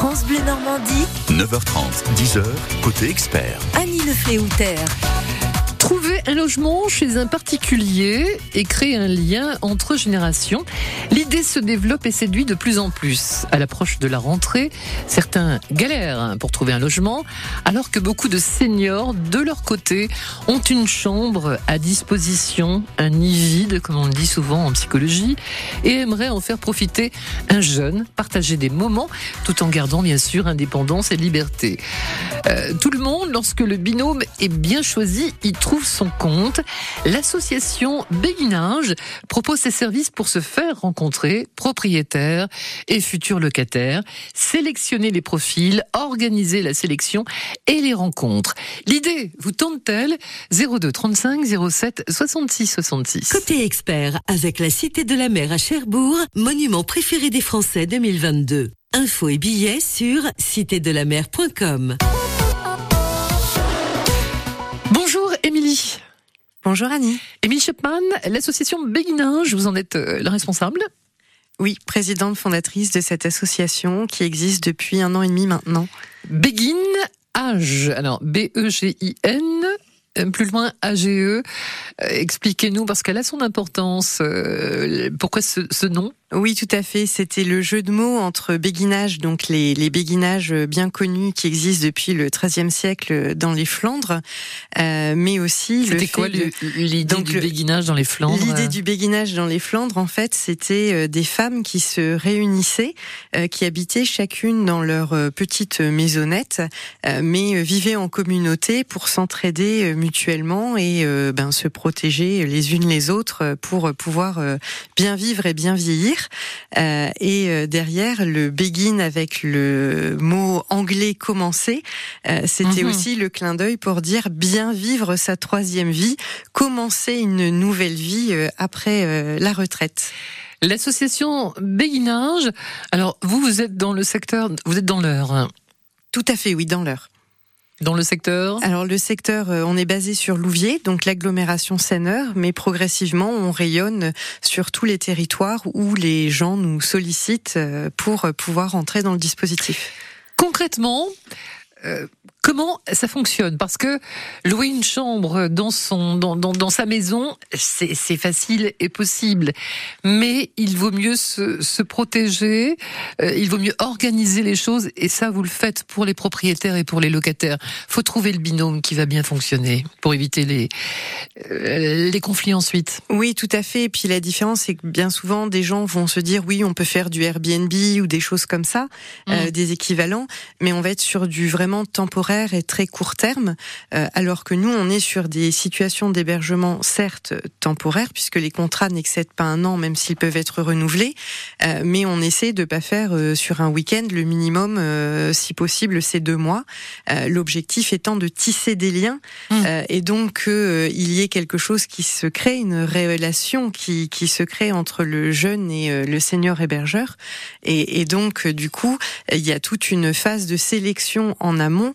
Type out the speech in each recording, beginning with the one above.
France Bleu Normandie, 9h30, 10h, côté expert. Annie Le Trouver un logement chez un particulier et créer un lien entre générations. L'idée se développe et séduit de plus en plus. À l'approche de la rentrée, certains galèrent pour trouver un logement, alors que beaucoup de seniors, de leur côté, ont une chambre à disposition, un nid vide, comme on le dit souvent en psychologie, et aimeraient en faire profiter un jeune, partager des moments, tout en gardant bien sûr indépendance et liberté. Euh, tout le monde, lorsque le binôme est bien choisi, y trouve son compte. L'association Béguinage propose ses services pour se faire rencontrer propriétaires et futurs locataires, sélectionner les profils, organiser la sélection et les rencontres. L'idée vous tente-t-elle? 02 35 07 66 66. Côté expert, avec la Cité de la Mer à Cherbourg, monument préféré des Français 2022. Infos et billets sur citédelamer.com. Émilie. Bonjour Annie. Émilie Chapman, l'association Béguinage, vous en êtes euh, la responsable Oui, présidente fondatrice de cette association qui existe depuis un an et demi maintenant. Béguin Age, alors B-E-G-I-N, euh, plus loin AGE. Euh, expliquez-nous, parce qu'elle a son importance. pourquoi ce nom? Oui, tout à fait. C'était le jeu de mots entre béguinage, donc les, les béguinages bien connus qui existent depuis le XIIIe siècle dans les Flandres, euh, mais aussi. C'était quoi l'idée du béguinage dans les Flandres L'idée du béguinage dans les Flandres, en fait, c'était euh, des femmes qui se réunissaient, euh, qui habitaient chacune dans leur euh, petite maisonnette, mais vivaient en communauté pour s'entraider mutuellement et ben, se protéger les unes les autres pour pouvoir bien vivre et bien vieillir. Euh, et euh, derrière, le begin avec le mot anglais commencer, euh, c'était mhm. aussi le clin d'œil pour dire bien vivre sa troisième vie, commencer une nouvelle vie après la retraite. L'association Béguinage, alors vous, vous êtes dans le secteur, vous êtes dans l'heure. Tout à fait, oui, dans l'heure. Dans le secteur Alors le secteur, euh, on est basé sur Louviers, donc l'agglomération Seineur, mais progressivement on rayonne sur tous les territoires où les gens nous sollicitent euh, pour pouvoir entrer dans le dispositif. Concrètement, euh, comment ça fonctionne? Parce que louer une chambre dans son dans, dans, dans sa maison, c'est facile et possible, mais il vaut mieux se, se protéger, euh, il vaut mieux organiser les choses, et ça vous le faites pour les propriétaires et pour les locataires. Faut trouver le binôme qui va bien fonctionner pour éviter les euh, les conflits ensuite. Oui, tout à fait. Et puis la différence, c'est que bien souvent des gens vont se dire oui, on peut faire du Airbnb ou des choses comme ça, mmh. des équivalents, mais on va être sur du vraiment temporaire et très court terme, euh, alors que nous, on est sur des situations d'hébergement certes temporaires, puisque les contrats n'excèdent pas un an, même s'ils peuvent être renouvelés, euh, mais on essaie de pas faire euh, sur un week-end le minimum, si possible, ces deux mois. L'objectif étant de tisser des liens mmh. et donc qu'il y ait quelque chose qui se crée, une relation qui, qui se crée entre le jeune et le senior hébergeur. Et, et donc, du coup, il y a toute une phase de sélection en amont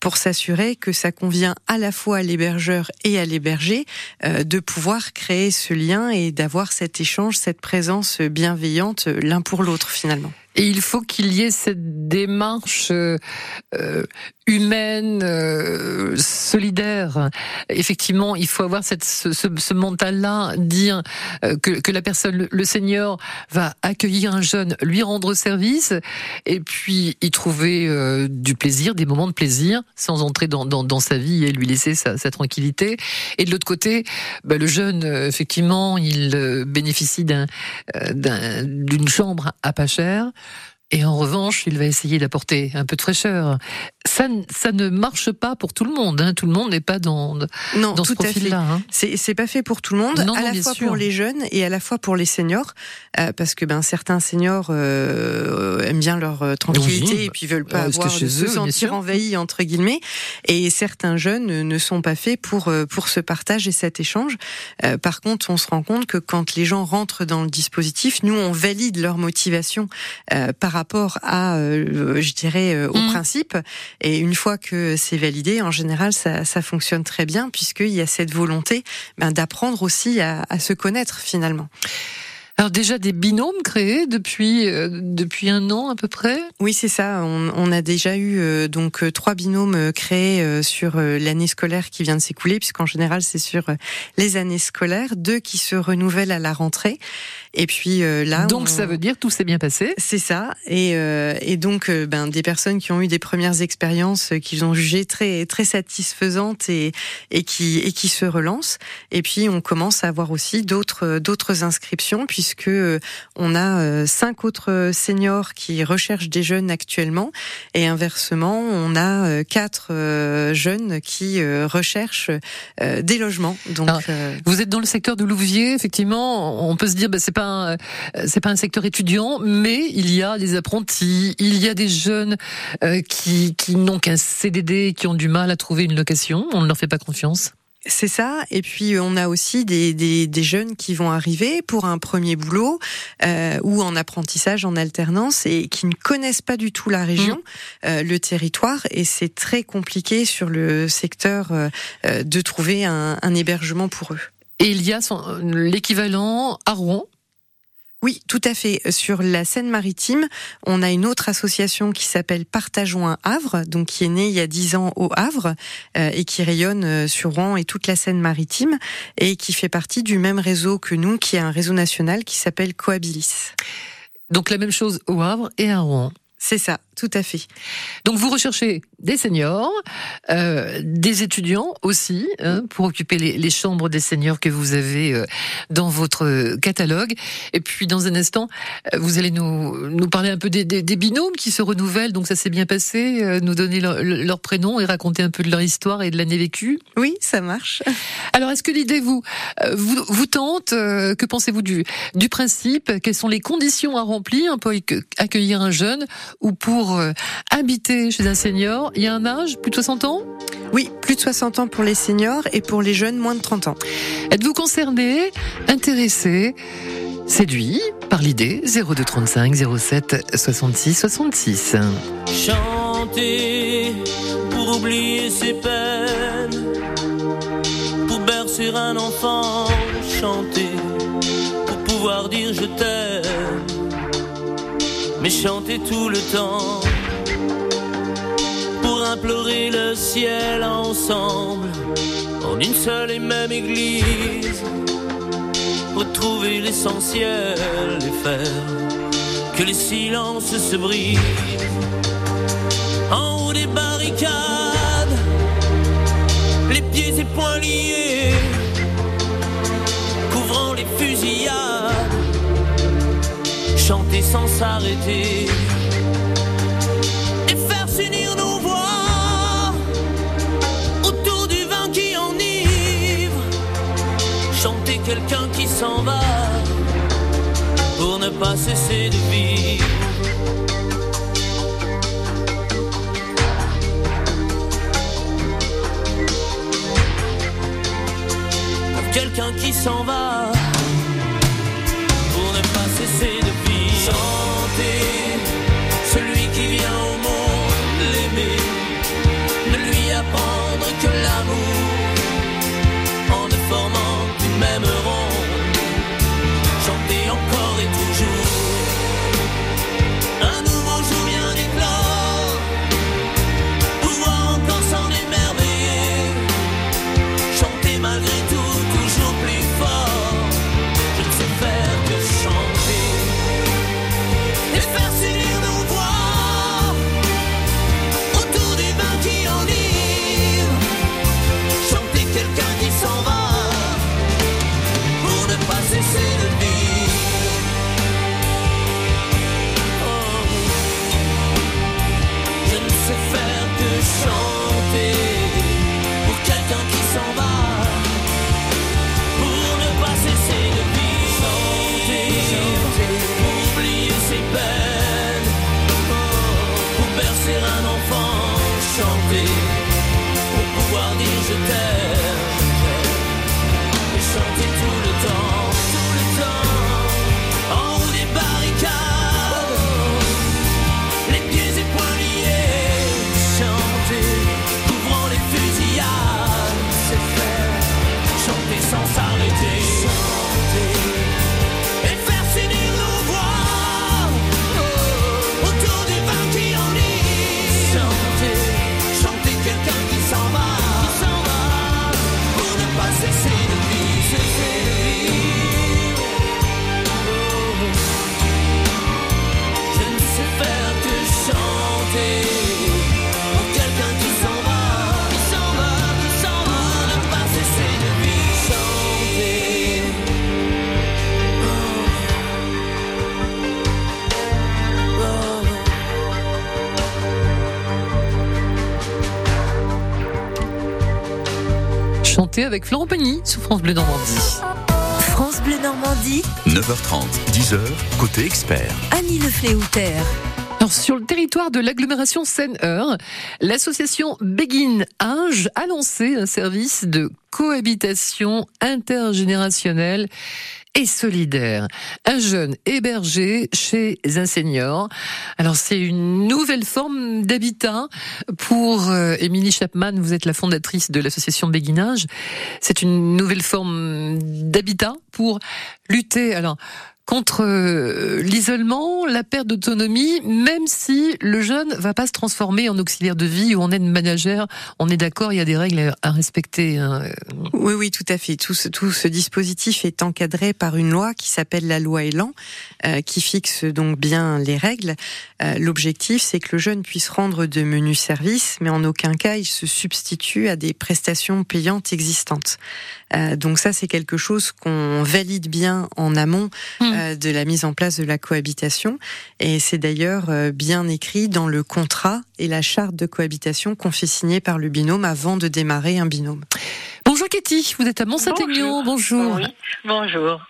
pour s'assurer que ça convient à la fois à l'hébergeur et à l'hébergé euh, de pouvoir créer ce lien et d'avoir cet échange, cette présence bienveillante l'un pour l'autre finalement. Et il faut qu'il y ait cette démarche euh, euh, humaine, euh, solidaire. Effectivement, il faut avoir cette, ce, ce mental-là, dire que, que, la personne, le, seigneur, va accueillir un jeune, lui rendre service, et puis y trouver du plaisir, des moments de plaisir, sans entrer dans, dans, sa vie et lui laisser sa, tranquillité. Et de l'autre côté, bah, le jeune, effectivement, il bénéficie d'un d'une chambre à pas cher. Et en revanche, il va essayer d'apporter un peu de fraîcheur. Ça, ça ne marche pas pour tout le monde. Hein. Tout le monde n'est pas dans, non, dans ce profil-là. Hein. C'est pas fait pour tout le monde, à la fois pour les jeunes et à la fois pour les seniors, euh, parce que ben certains seniors euh, aiment bien leur euh, tranquillité et puis veulent pas avoir de se sentir envahis entre guillemets, et certains jeunes ne sont pas faits pour pour ce partage et cet échange. par contre, on se rend compte que quand les gens rentrent dans le dispositif, nous on valide leur motivation par rapport à, euh, je dirais, euh, au mmh. principe. Et une fois que c'est validé, en général, ça, ça fonctionne très bien puisqu'il y a cette volonté ben, d'apprendre aussi à, à se connaître finalement. Alors déjà des binômes créés depuis euh, depuis un an à peu près? Oui, c'est ça. On, on, a déjà eu euh, donc euh, trois binômes créés sur l'année scolaire qui vient de s'écouler, puisqu'en général c'est sur les années scolaires, deux qui se renouvellent à la rentrée. Et puis là, donc ça veut dire tout s'est bien passé. C'est ça. Et, et donc ben des personnes qui ont eu des premières expériences qu'ils ont jugées très très satisfaisantes et et qui et qui se relancent. Et puis on commence à avoir aussi d'autres d'autres inscriptions puis puisque euh, on a euh, cinq autres seniors qui recherchent des jeunes actuellement et inversement, on a euh, quatre jeunes qui recherchent des logements. Donc, vous êtes dans le secteur de Louviers, effectivement, on peut se dire, bah, c'est pas c'est pas un secteur étudiant, mais il y a des apprentis, il y a des jeunes qui qui n'ont qu'un CDD, qui ont du mal à trouver une location. On ne leur fait pas confiance. C'est ça. Et puis euh, on a aussi des, des, des, jeunes qui vont arriver pour un premier boulot euh, ou en apprentissage en alternance et qui ne connaissent pas du tout la région, mmh. euh, le territoire. Et c'est très compliqué sur le secteur euh, de trouver un, un hébergement pour eux. Et il y a l'équivalent à Rouen oui, tout à fait. Sur la Seine-Maritime, on a une autre association qui s'appelle Partageons un Havre, donc qui est née il y a dix ans au Havre euh, et qui rayonne euh, sur Rouen et toute la Seine-Maritime et qui fait partie du même réseau que nous, qui est un réseau national qui s'appelle Coabilis. Donc la même chose au Havre et à Rouen. C'est ça, tout à fait. Donc vous recherchez des seniors, euh, des étudiants aussi, hein, pour occuper les, les, chambres des seniors que vous avez euh, dans votre catalogue. Et puis dans un instant, euh, vous allez nous, nous parler un peu des, des, des binômes qui se renouvellent. Donc ça s'est bien passé, euh, nous donner leur, leur, prénom et raconter un peu de leur histoire et de l'année vécue. Oui, ça marche. Alors est-ce que l'idée vous, vous, vous tente Que pensez-vous du, du principe? Quelles sont les conditions à remplir pour accueillir un jeune ou pour euh, habiter chez un senior, il y a un âge, plus de 60 ans? Oui, plus de 60 ans pour les seniors et pour les jeunes, moins de 30 ans. Êtes-vous concerné, intéressé Séduit par l'idée 0235 07 66 66. Chanter pour oublier ses peines, pour bercer un enfant, chanter pour pouvoir dire je t'aime mais chanter tout le temps pour implorer le ciel ensemble en une seule et même église. Retrouver l'essentiel et faire que les silences se brisent en haut des barricades, les pieds et poings liés, couvrant les fusillades chanter sans s'arrêter et faire s'unir nos voix autour du vin qui enivre, chanter quelqu'un qui s'en va pour ne pas cesser de vivre. Quelqu'un qui s'en va avec Florent Pagny sur France Bleu Normandie. France Bleu Normandie, 9h30, 10h, côté expert. Annie Le Fléauter. Alors, sur le territoire de l'agglomération Seine-Eure, l'association Begin Age a lancé un service de cohabitation intergénérationnelle et solidaire. Un jeune hébergé chez un senior. Alors c'est une nouvelle forme d'habitat pour euh, Émilie Chapman. Vous êtes la fondatrice de l'association Béguinage. C'est une nouvelle forme d'habitat pour lutter. Alors contre euh, l'isolement, la perte d'autonomie, même si le jeune va pas se transformer en auxiliaire de vie ou en aide manager. On est d'accord, il y a des règles à respecter. Hein. Oui, oui, tout à fait. Tout ce, tout ce dispositif est encadré par une loi qui s'appelle la loi Elan, euh, qui fixe donc bien les règles. Euh, L'objectif, c'est que le jeune puisse rendre de menus services, mais en aucun cas il se substitue à des prestations payantes existantes. Euh, donc ça, c'est quelque chose qu'on valide bien en amont Hmm. euh, de la mise en place de la cohabitation. Et c'est d'ailleurs euh, bien écrit dans le contrat et la charte de cohabitation qu'on fait signer par le binôme avant de démarrer un binôme. Bonjour Katie, vous êtes à Mont-Saint-Aignan. Bonjour. Oui, bonjour.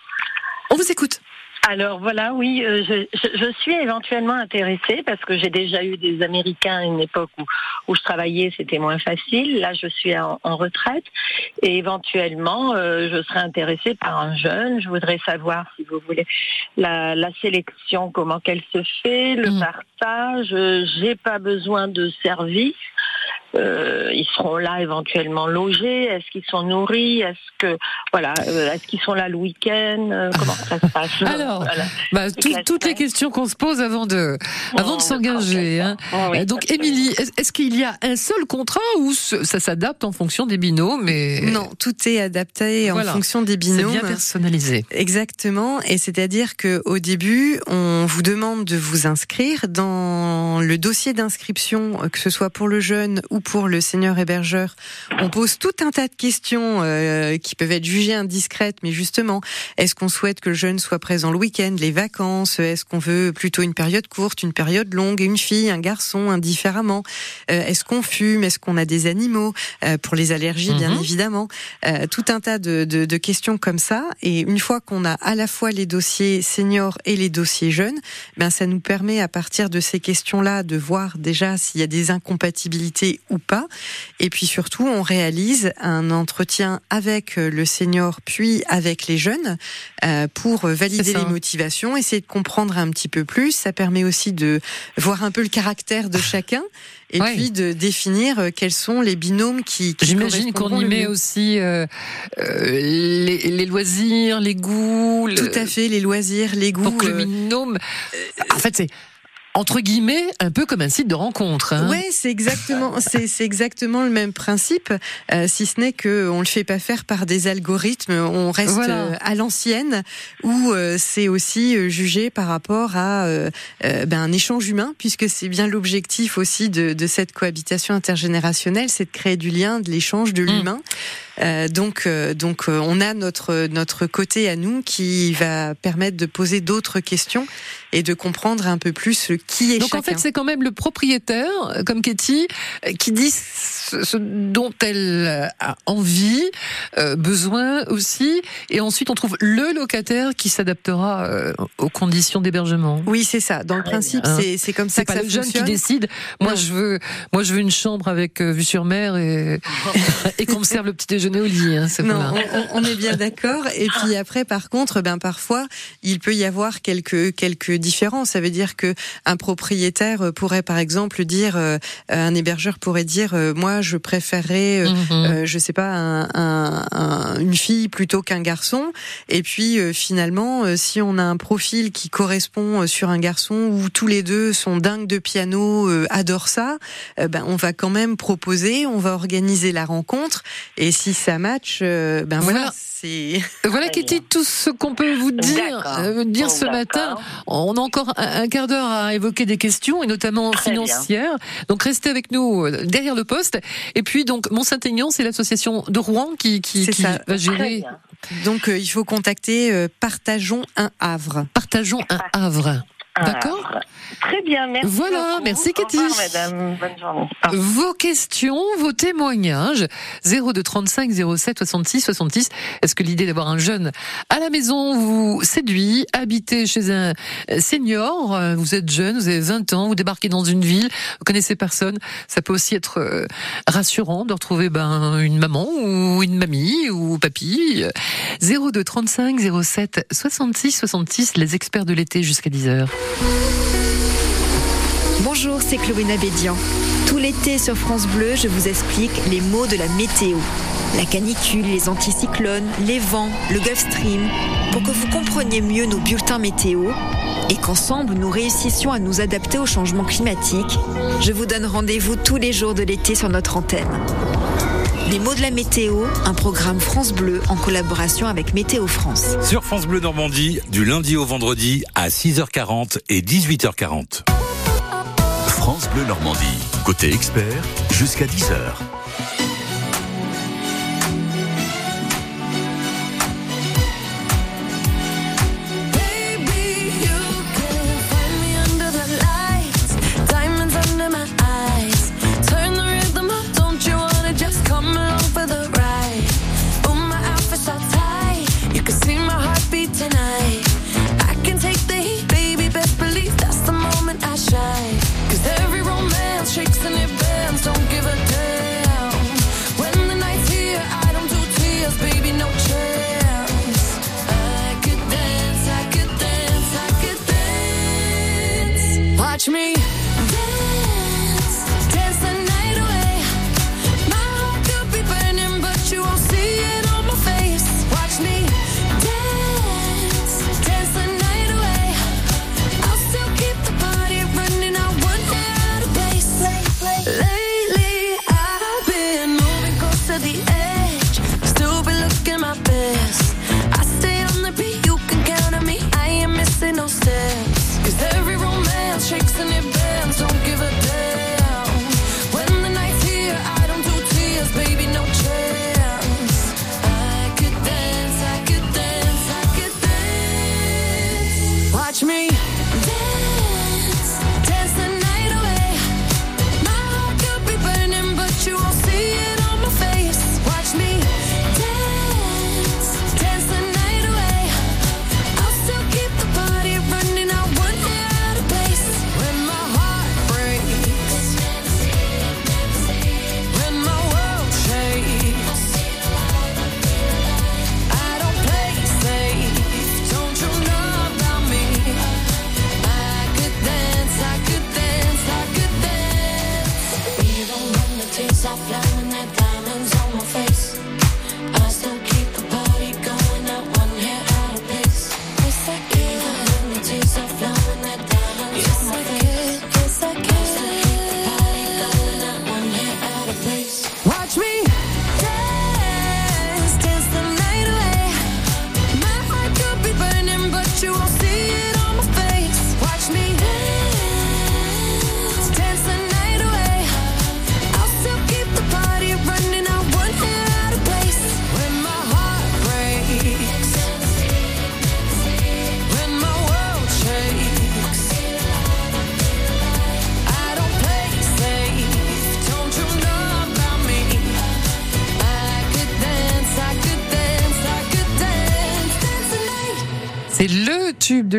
On vous écoute. Alors voilà, oui, euh, je, je, je suis éventuellement intéressée parce que j'ai déjà eu des Américains à une époque où, où je travaillais, c'était moins facile. Là, je suis en, en retraite et éventuellement, euh, je serais intéressée par un jeune. Je voudrais savoir, si vous voulez, la, la sélection, comment qu'elle se fait, le Mm. partage. Euh, J'ai pas besoin de service. Euh, ils seront là éventuellement logés. Est-ce qu'ils sont nourris? Est-ce que voilà euh, Est-ce qu'ils sont là le week-end? Euh, Comment ça se passe? Alors, Voilà. Bah, tout- toutes les questions qu'on se pose avant de, avant de Oh, s'engager. Hein. Oh, oui, Donc. Émilie, est- est-ce qu'il y a un seul contrat ou ça s'adapte en fonction des binômes mais Non, tout est adapté Voilà. en fonction des c'est binômes. bien personnalisé. Exactement, et c'est-à-dire que au début, on vous demande de vous inscrire dans le dossier d'inscription, que ce soit pour le jeune ou pour le senior hébergeur. On pose tout un tas de questions euh, qui peuvent être jugées indiscrètes, mais justement, est-ce qu'on souhaite que le jeune soit présent le week-end, les vacances? Est-ce qu'on veut plutôt une période courte, une période longue, une fille, un garçon, indifféremment? Euh, Est-ce qu'on fume? Est-ce qu'on a des animaux? Euh, Pour les allergies, bien Mhm. évidemment. Tout un tas de, de, de questions comme ça. Et une fois qu'on a à la fois les dossiers seniors et les dossiers jeunes, ben ça nous permet à partir de ces questions-là de voir déjà s'il y a des incompatibilités ou pas. Et puis surtout, on réalise un entretien avec euh, le senior puis avec les jeunes euh, pour valider les motivations, essayer de comprendre un petit peu plus. Ça permet aussi de voir un peu le caractère de chacun et Ouais. puis de définir euh, quels sont les binômes qui, qui J'imagine qu'on y met aussi euh, euh, les, les loisirs, les goûts. le- Tout à fait, les loisirs, les goûts. Pour que le binôme. En fait, c'est entre guillemets un peu comme un site de rencontre. Hein. Ouais, c'est exactement, c'est c'est exactement le même principe, euh, si ce n'est que on le fait pas faire par des algorithmes, on reste Voilà. euh, à l'ancienne, où euh, c'est aussi jugé par rapport à ben, un échange humain, puisque c'est bien l'objectif aussi de, de cette cohabitation intergénérationnelle, c'est de créer du lien, de l'échange, de l'humain. Euh, donc, euh, donc, euh, on a notre notre côté à nous qui va permettre de poser d'autres questions et de comprendre un peu plus qui est Donc en fait, c'est quand même le propriétaire, euh, comme Katie, euh, qui dit ce, dont elle a envie, euh, besoin aussi, et ensuite on trouve le locataire qui s'adaptera euh, aux conditions d'hébergement. Oui, c'est ça. Dans le principe, Hein. c'est comme ça que pas ça le jeune qui décide. Moi, Non. je veux, moi, je veux une chambre avec euh, vue sur mer et, et qu'on me serve le petit déjeuner au lit. Hein, Non, on, on- est bien d'accord. Et puis après, par contre, ben parfois, il peut y avoir quelques quelques différences. Ça veut dire que un propriétaire pourrait, par exemple, dire, euh, un hébergeur pourrait dire, euh, moi, je préférerais, euh, Mhm. euh, je sais pas, un, un- un- une fille plutôt qu'un garçon. Et puis euh, finalement, euh, si on a un profil qui correspond euh, sur un garçon où tous les deux sont dingues de piano, euh, adorent ça, ben on va quand même proposer, on va organiser la rencontre. Et si ça match, ben voilà, Voilà. C'est. Voilà, Très Katie, tout ce qu'on peut vous dire, euh, dire Bon, ce matin. On a encore un, un quart d'heure à évoquer des questions, et notamment Très bien. financières. Donc restez avec nous euh, derrière le poste. Et puis donc Mont-Saint-Aignan, c'est l'association de Rouen qui, qui, C'est qui ça. va gérer. Donc euh, il faut contacter euh, Partageons un Havre. Partageons un Havre. D'accord Très bien, merci. Voilà, beaucoup. merci, Au revoir, Cathy. madame. Bonne journée. Vos questions, vos témoignages, 02 35 07 66 66. Est-ce que l'idée d'avoir un jeune à la maison vous séduit? Habiter chez un senior, vous êtes jeune, vous avez 20 ans, vous débarquez dans une ville, vous connaissez personne. Ça peut aussi être euh, rassurant de retrouver ben, une maman ou une mamie ou papy. 02 35 07 66 66, les experts de l'été jusqu'à 10h. Bonjour, c'est Chloé Nabédian. Tout l'été sur France Bleu, je vous explique les mots de la météo. La canicule, les anticyclones, les vents, le Gulf Stream, pour que vous compreniez mieux nos bulletins météo et qu'ensemble nous réussissions à nous adapter au changement climatique. Je vous donne rendez-vous tous les jours de l'été sur notre antenne. Les mots de la météo, un programme France Bleu en collaboration avec Météo France. Sur France Bleu Normandie, du lundi au vendredi à 6h40 et 18h40. France Bleu Normandie. Côté expert, jusqu'à 10h. touch me.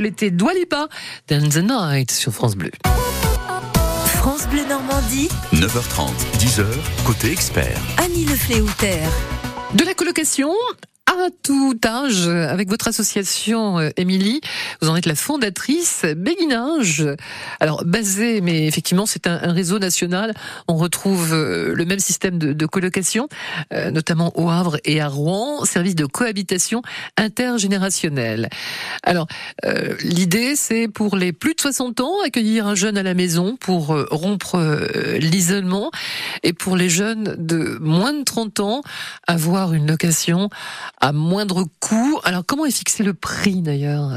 L'été Dwalipa, Dance the Night sur France Bleu. France Bleu Normandie, 9h30, 10h, côté expert. Annie Le Fléauter. De la colocation tout âge, avec votre association euh, Émilie, vous en êtes la fondatrice Béguinage. Alors basé, mais effectivement c'est un, réseau national. On retrouve euh, le même système de, colocation, euh, notamment au Havre et à Rouen, service de cohabitation intergénérationnelle. Alors l'idée c'est pour les plus de 60 ans accueillir un jeune à la maison pour rompre l'isolement et pour les jeunes de moins de 30 ans avoir une location à moindre coût. Alors comment est fixé le prix d'ailleurs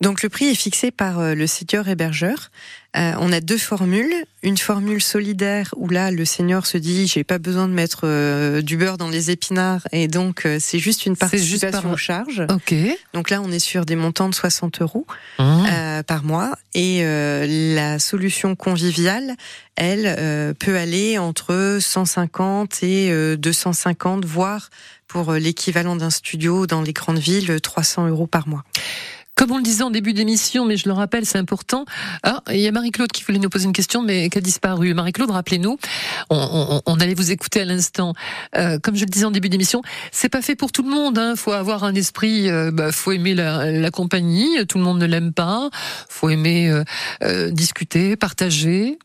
Donc le prix est fixé par euh, le seigneur hébergeur. Euh, on a deux formules. Une formule solidaire où là le seigneur se dit j'ai pas besoin de mettre euh, du beurre dans les épinards et donc euh, c'est juste une C'est juste participation par- aux charges. Ok. Donc là on est sur des montants de 60 euros Mmh. euh, par mois et euh, la solution conviviale, elle euh, peut aller entre 150 et euh, 250 voire pour l'équivalent d'un studio dans les grandes villes 300 euros par mois. Comme on le disait en début d'émission, mais je le rappelle, c'est important. Ah, il y a Marie-Claude qui voulait nous poser une question, mais qui a disparu. Marie-Claude, rappelez-nous, on, on- on allait vous écouter à l'instant. Euh, comme je le disais en début d'émission, c'est pas fait pour tout le monde. Hein. Faut avoir un esprit, euh, bah, faut aimer la, la compagnie. Tout le monde ne l'aime pas. Faut aimer euh, euh, discuter, partager.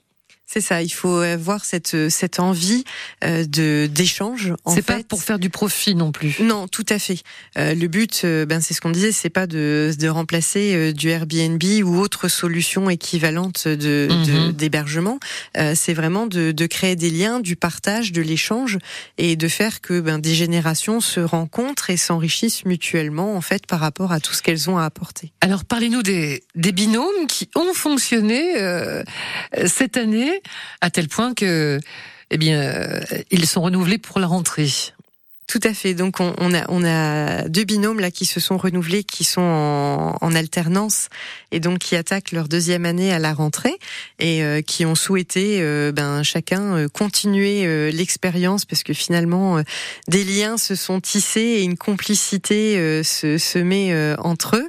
C'est ça, il faut avoir cette cette envie euh, de d'échange. C'est pas pour faire du profit non plus. Non, tout à fait. Euh, le but, euh, ben c'est ce qu'on disait, c'est pas de, de remplacer euh, du Airbnb ou autre solution équivalente de Mhm. d'hébergement. Euh, c'est vraiment de, de créer des liens, du partage, de l'échange et de faire que ben, des générations se rencontrent et s'enrichissent mutuellement en fait par rapport à tout ce qu'elles ont à apporter. Alors parlez-nous des, des binômes qui ont fonctionné euh, cette année à tel point que, eh bien, euh, ils sont renouvelés pour la rentrée. Tout à fait. Donc on, on a on a deux binômes là qui se sont renouvelés, qui sont en, en alternance et donc qui attaquent leur deuxième année à la rentrée et euh, qui ont souhaité euh, ben chacun euh, continuer euh, l'expérience parce que finalement euh, des liens se sont tissés et une complicité euh, se, se met euh, entre eux.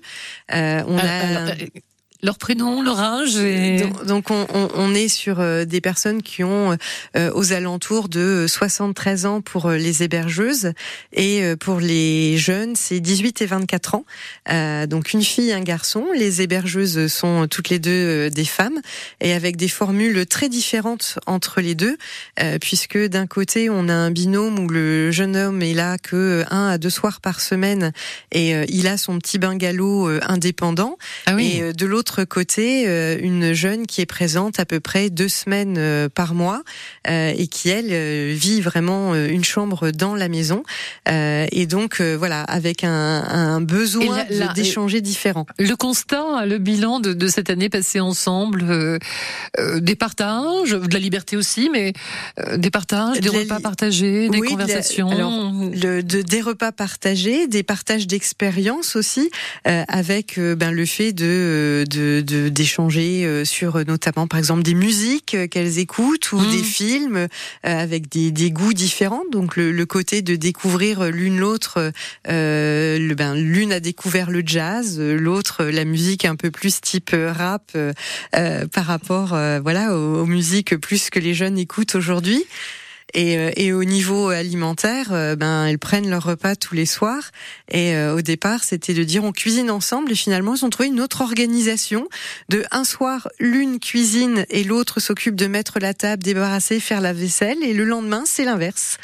Euh, on a alors, euh, leur prénom, leur âge et... donc, donc on, on- on est sur euh, des personnes qui ont euh, aux alentours de 73 ans pour euh, les hébergeuses et euh, pour les jeunes c'est 18 et 24 ans. Euh, donc une fille, un garçon. Les hébergeuses sont toutes les deux euh, des femmes et avec des formules très différentes entre les deux euh, puisque d'un côté on a un binôme où le jeune homme est là que euh, un à deux soirs par semaine et euh, il a son petit bungalow euh, indépendant Ah oui. et euh, de l'autre côté, euh, une jeune qui est présente à peu près deux semaines euh, par mois euh, et qui elle vit vraiment une chambre dans la maison et donc voilà avec un, un besoin d'échanger différent. Le constat, le bilan de, de cette année passée ensemble, des partages, de la liberté aussi, mais des partages, des De repas partagés, des Oui, de la- conversations. alors, Le, de, des repas partagés, des partages d'expériences aussi, avec ben, le fait de de- de- d'échanger euh, sur euh, notamment par exemple des musiques euh, qu'elles écoutent ou Mm. des films avec des, des goûts différents. Donc le, le côté de découvrir l'une l'autre, euh, le, ben, l'une a découvert le jazz, l'autre la musique un peu plus type rap euh, euh, par rapport euh, voilà aux, aux musiques plus que les jeunes écoutent aujourd'hui. Et, euh, et au niveau alimentaire, euh, ben elles prennent leur repas tous les soirs. Et euh, au départ, c'était de dire on cuisine ensemble. Et finalement, ils ont trouvé une autre organisation de un soir l'une cuisine et l'autre s'occupe de mettre la table, débarrasser, faire la vaisselle. Et le lendemain, c'est l'inverse.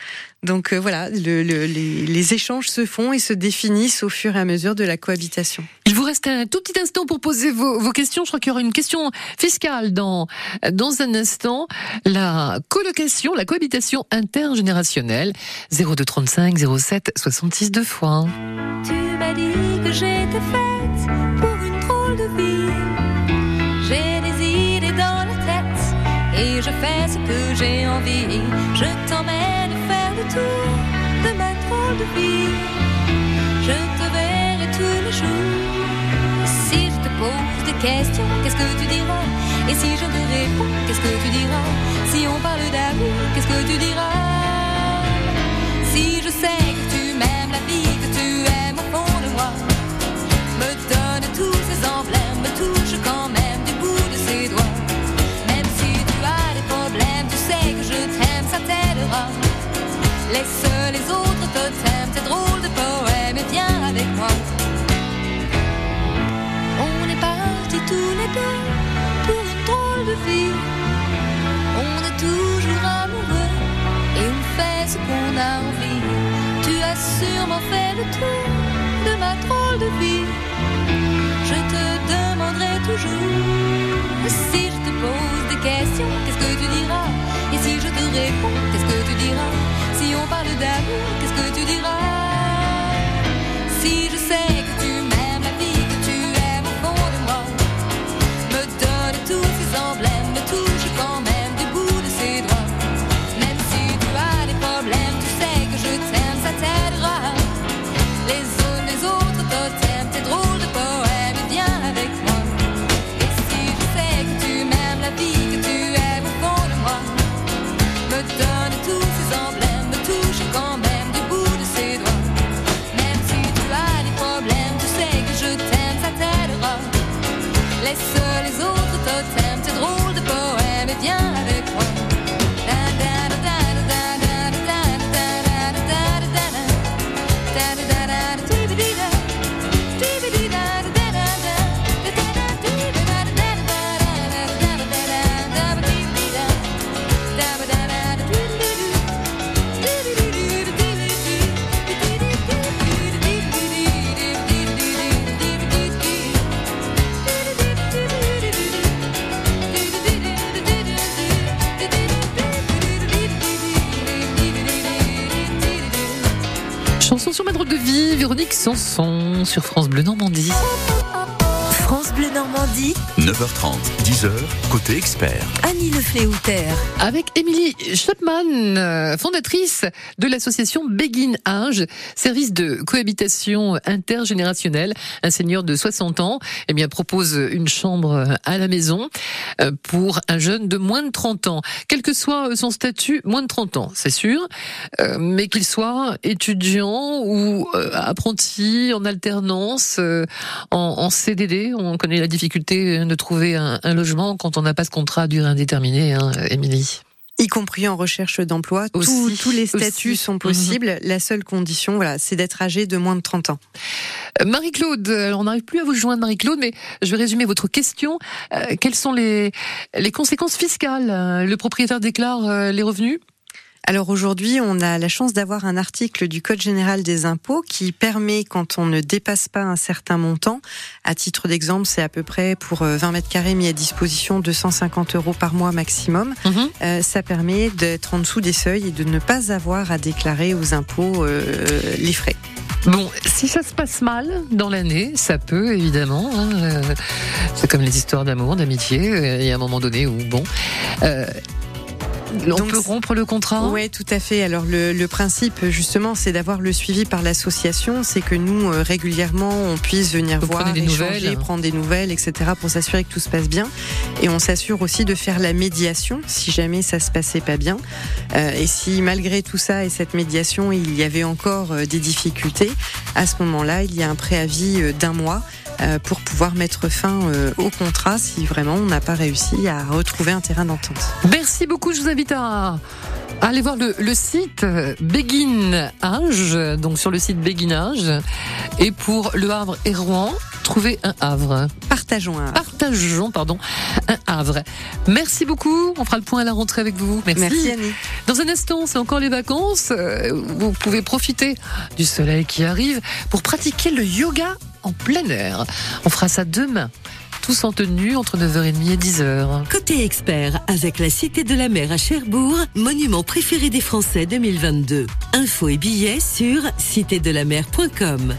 Donc euh, voilà, le- le- les, les échanges se font et se définissent au fur et à mesure de la cohabitation. Il vous reste un tout petit instant pour poser vos, vos questions. Je crois qu'il y aura une question fiscale dans, dans un instant. La colocation, la cohabitation intergénérationnelle. 0235 07 66 deux fois. Tu m'as dit que j'étais faite pour une drôle de vie. J'ai des idées dans la tête et je fais ce que j'ai envie. Je de ma drôle de vie. Je te verrai tous les jours. Si je te pose des questions, qu'est-ce que tu diras? Et si je te réponds, qu'est-ce que tu diras? Si on parle d'amour, qu'est-ce que tu diras? Si je sais que Laisse les autres totems, tes drôles de poèmes et viens avec moi. On est partis tous les deux pour une drôle de vie. On est toujours amoureux et on fait ce qu'on a envie. Tu as sûrement fait le tour de ma drôle de vie. Je te demanderai toujours si je te pose des questions, qu'est-ce que tu diras? Et si je te réponds, qu'est-ce que d'amour, qu'est-ce que tu diras? Si je sais Véronique Sanson, sur France Bleu Normandie. France Bleu Normandie, 9h30, 10h, côté expert. Annie Lefléouter. Avec Émilie Schotman, euh, fondatrice de l'association Begin Age, service de cohabitation intergénérationnelle. Un seigneur de 60 ans eh bien, propose une chambre à la maison euh, pour un jeune de moins de 30 ans. Quel que soit son statut, moins de 30 ans, c'est sûr, euh, mais qu'il soit étudiant ou euh, apprenti en alternance, euh, en, en CDD. On connaît la difficulté de trouver un, un logement quand on n'a pas ce contrat à durée indéterminée, hein, Émilie. y compris en recherche d'emploi. Tous- les statuts aussi. sont possibles. La seule condition, voilà, c'est d'être âgé de moins de 30 ans. Euh, Marie-Claude, alors on n'arrive plus à vous joindre, Marie-Claude, mais je vais résumer votre question. Euh, quelles sont les, les conséquences fiscales? Euh, Le propriétaire déclare euh, les revenus? Alors aujourd'hui, on a la chance d'avoir un article du Code général des impôts qui permet, quand on ne dépasse pas un certain montant, à titre d'exemple, c'est à peu près pour euh, 20 mètres carrés mis à disposition 250 euros par mois maximum, Mhm. euh, ça permet d'être en dessous des seuils et de ne pas avoir à déclarer aux impôts euh, les frais. Bon, si ça se passe mal dans l'année, ça peut évidemment. hein, euh, c'est comme les histoires d'amour, d'amitié. euh, Il y a un moment donné où bon, euh, on Donc, peut rompre le contrat? Oui, tout à fait. Alors le, le principe justement, c'est d'avoir le suivi par l'association, c'est que nous euh, régulièrement on puisse venir Vous voir, des échanger, nouvelles. prendre des nouvelles, etc. pour s'assurer que tout se passe bien. Et on s'assure aussi de faire la médiation si jamais ça se passait pas bien. Euh, et si malgré tout ça et cette médiation, il y avait encore euh, des difficultés, à ce moment-là, il y a un préavis d'un mois. Euh, Pour pouvoir mettre fin euh, au contrat si vraiment on n'a pas réussi à retrouver un terrain d'entente. Merci beaucoup. Je vous invite à, à aller voir le, le site Béguinage, donc sur le site Béguinage. Et pour Le Havre et Rouen, trouver un Havre. Partageons un. Partageons, pardon, un Havre. Merci beaucoup. On fera le point à la rentrée avec vous. Merci. Merci Annie. Dans un instant, c'est encore les vacances. Euh, Vous pouvez profiter du soleil qui arrive pour pratiquer le yoga en plein air. On fera ça demain. Tous en tenue entre 9h30 et 10h. Côté expert, avec la Cité de la Mer à Cherbourg, monument préféré des Français 2022. Infos et billets sur citédelamer.com.